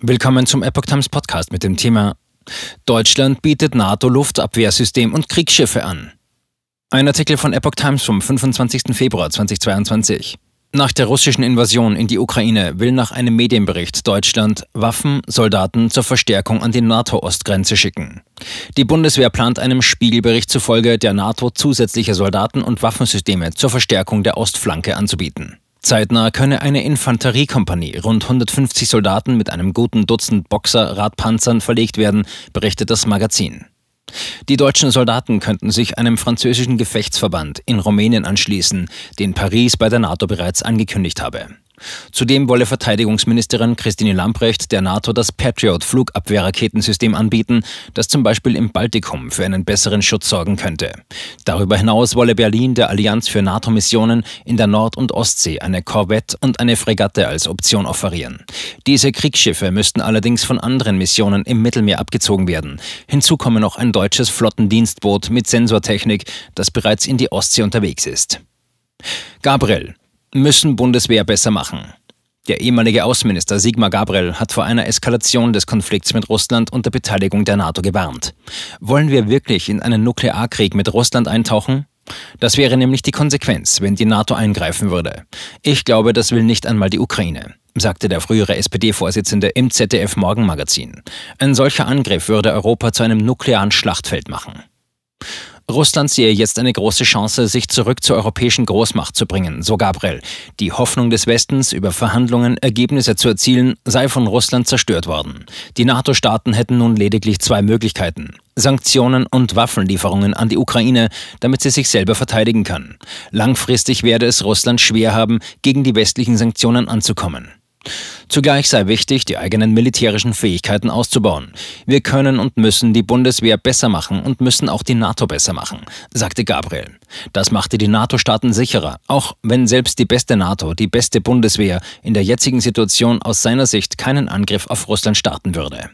Willkommen zum Epoch Times Podcast mit dem Thema Deutschland bietet NATO-Luftabwehrsystem und Kriegsschiffe an. Ein Artikel von Epoch Times vom 25. Februar 2022. Nach der russischen Invasion in die Ukraine will nach einem Medienbericht Deutschland Waffen, Soldaten zur Verstärkung an die NATO-Ostgrenze schicken. Die Bundeswehr plant einem Spiegelbericht zufolge der NATO zusätzliche Soldaten und Waffensysteme zur Verstärkung der Ostflanke anzubieten. Zeitnah könne eine Infanteriekompanie, rund 150 Soldaten mit einem guten Dutzend Boxer-Radpanzern verlegt werden, berichtet das Magazin. Die deutschen Soldaten könnten sich einem französischen Gefechtsverband in Rumänien anschließen, den Paris bei der NATO bereits angekündigt habe. Zudem wolle Verteidigungsministerin Christine Lamprecht der NATO das Patriot-Flugabwehrraketensystem anbieten, das zum Beispiel im Baltikum für einen besseren Schutz sorgen könnte. Darüber hinaus wolle Berlin der Allianz für NATO-Missionen in der Nord- und Ostsee eine Korvette und eine Fregatte als Option offerieren. Diese Kriegsschiffe müssten allerdings von anderen Missionen im Mittelmeer abgezogen werden. Hinzu komme noch ein deutsches Flottendienstboot mit Sensortechnik, das bereits in die Ostsee unterwegs ist. Gabriel, müssen Bundeswehr besser machen. Der ehemalige Außenminister Sigmar Gabriel hat vor einer Eskalation des Konflikts mit Russland unter Beteiligung der NATO gewarnt. Wollen wir wirklich in einen Nuklearkrieg mit Russland eintauchen? Das wäre nämlich die Konsequenz, wenn die NATO eingreifen würde. Ich glaube, das will nicht einmal die Ukraine sagte der frühere SPD-Vorsitzende im ZDF Morgenmagazin. Ein solcher Angriff würde Europa zu einem nuklearen Schlachtfeld machen. Russland sehe jetzt eine große Chance, sich zurück zur europäischen Großmacht zu bringen, so Gabriel. Die Hoffnung des Westens, über Verhandlungen Ergebnisse zu erzielen, sei von Russland zerstört worden. Die NATO-Staaten hätten nun lediglich zwei Möglichkeiten. Sanktionen und Waffenlieferungen an die Ukraine, damit sie sich selber verteidigen kann. Langfristig werde es Russland schwer haben, gegen die westlichen Sanktionen anzukommen. Zugleich sei wichtig, die eigenen militärischen Fähigkeiten auszubauen. Wir können und müssen die Bundeswehr besser machen und müssen auch die NATO besser machen, sagte Gabriel. Das machte die NATO-Staaten sicherer, auch wenn selbst die beste NATO, die beste Bundeswehr in der jetzigen Situation aus seiner Sicht keinen Angriff auf Russland starten würde.